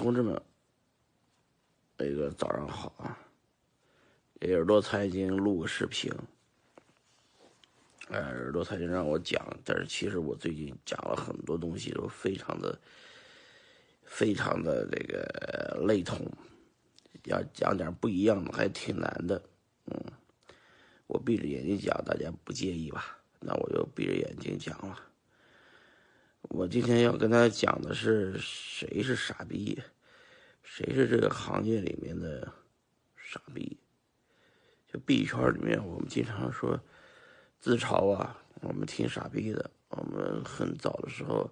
同志们，那个早上好啊！给耳朵财经录个视频。哎，耳朵财经让我讲，但是其实我最近讲了很多东西，都非常的、非常的这个类同。要讲点不一样的，还挺难的。嗯，我闭着眼睛讲，大家不介意吧？那我就闭着眼睛讲了。我今天要跟大家讲的是谁是傻逼，谁是这个行业里面的傻逼。就币圈里面，我们经常说自嘲啊，我们挺傻逼的。我们很早的时候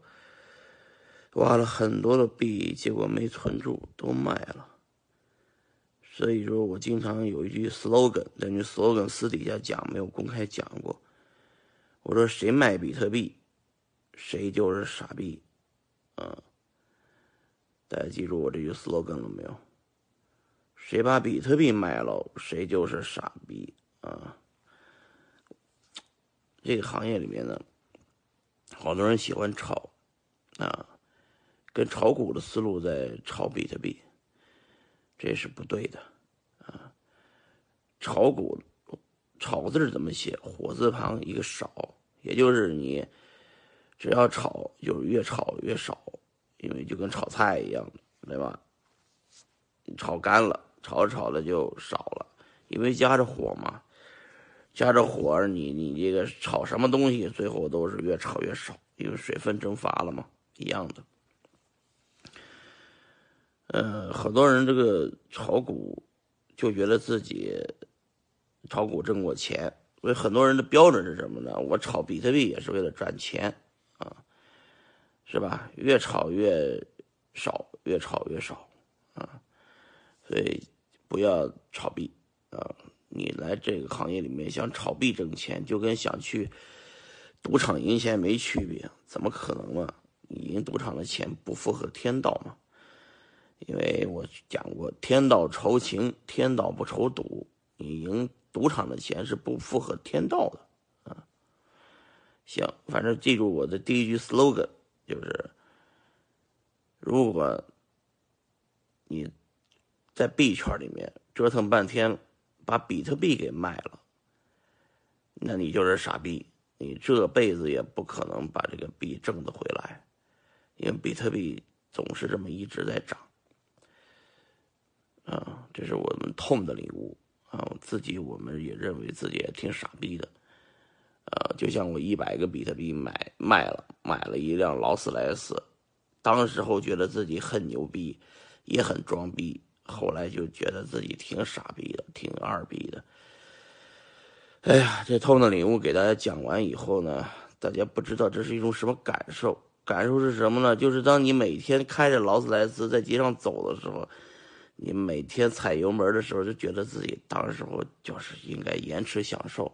挖了很多的币，结果没存住，都卖了。所以说我经常有一句 slogan，这句 slogan 私底下讲，没有公开讲过。我说谁卖比特币？谁就是傻逼，啊！大家记住我这句 slogan 了没有？谁把比特币卖了，谁就是傻逼啊！这个行业里面呢，好多人喜欢炒，啊，跟炒股的思路在炒比特币，这是不对的，啊！炒股，炒字怎么写？火字旁一个少，也就是你。只要炒，就是越炒越少，因为就跟炒菜一样，对吧？炒干了，炒着炒着就少了，因为加着火嘛，加着火，你你这个炒什么东西，最后都是越炒越少，因为水分蒸发了嘛，一样的。嗯，很多人这个炒股就觉得自己炒股挣过钱，所以很多人的标准是什么呢？我炒比特币也是为了赚钱。是吧？越炒越少，越炒越少，啊，所以不要炒币啊！你来这个行业里面想炒币挣钱，就跟想去赌场赢钱没区别，怎么可能嘛？你赢赌场的钱不符合天道嘛？因为我讲过，天道酬勤，天道不酬赌，你赢赌场的钱是不符合天道的。啊行，反正记住我的第一句 slogan，就是：如果你在币圈里面折腾半天，把比特币给卖了，那你就是傻逼，你这辈子也不可能把这个币挣得回来，因为比特币总是这么一直在涨。啊，这是我们痛的领悟啊！自己我们也认为自己也挺傻逼的。呃，就像我一百个比特币买卖了，买了一辆劳斯莱斯，当时候觉得自己很牛逼，也很装逼，后来就觉得自己挺傻逼的，挺二逼的。哎呀，这偷的领悟给大家讲完以后呢，大家不知道这是一种什么感受？感受是什么呢？就是当你每天开着劳斯莱斯在街上走的时候，你每天踩油门的时候，就觉得自己当时候就是应该延迟享受。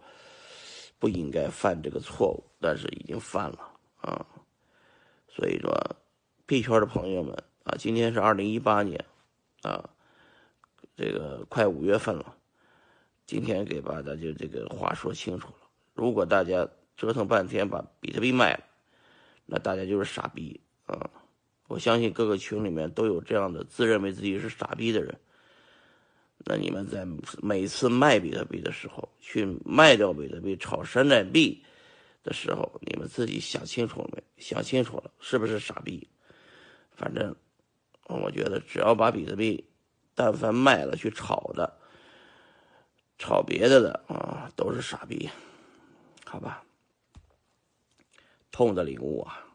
不应该犯这个错误，但是已经犯了啊！所以说，币圈的朋友们啊，今天是二零一八年啊，这个快五月份了，今天给把大家这个话说清楚了。如果大家折腾半天把比特币卖了，那大家就是傻逼啊！我相信各个群里面都有这样的自认为自己是傻逼的人。那你们在每次卖比特币的时候，去卖掉比特币炒山寨币的时候，你们自己想清楚了没？想清楚了，是不是傻逼？反正我觉得，只要把比特币但凡卖了去炒的、炒别的的啊，都是傻逼，好吧？痛的领悟啊，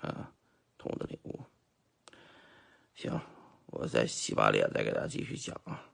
啊，痛的领悟。行，我再洗把脸，再给大家继续讲啊。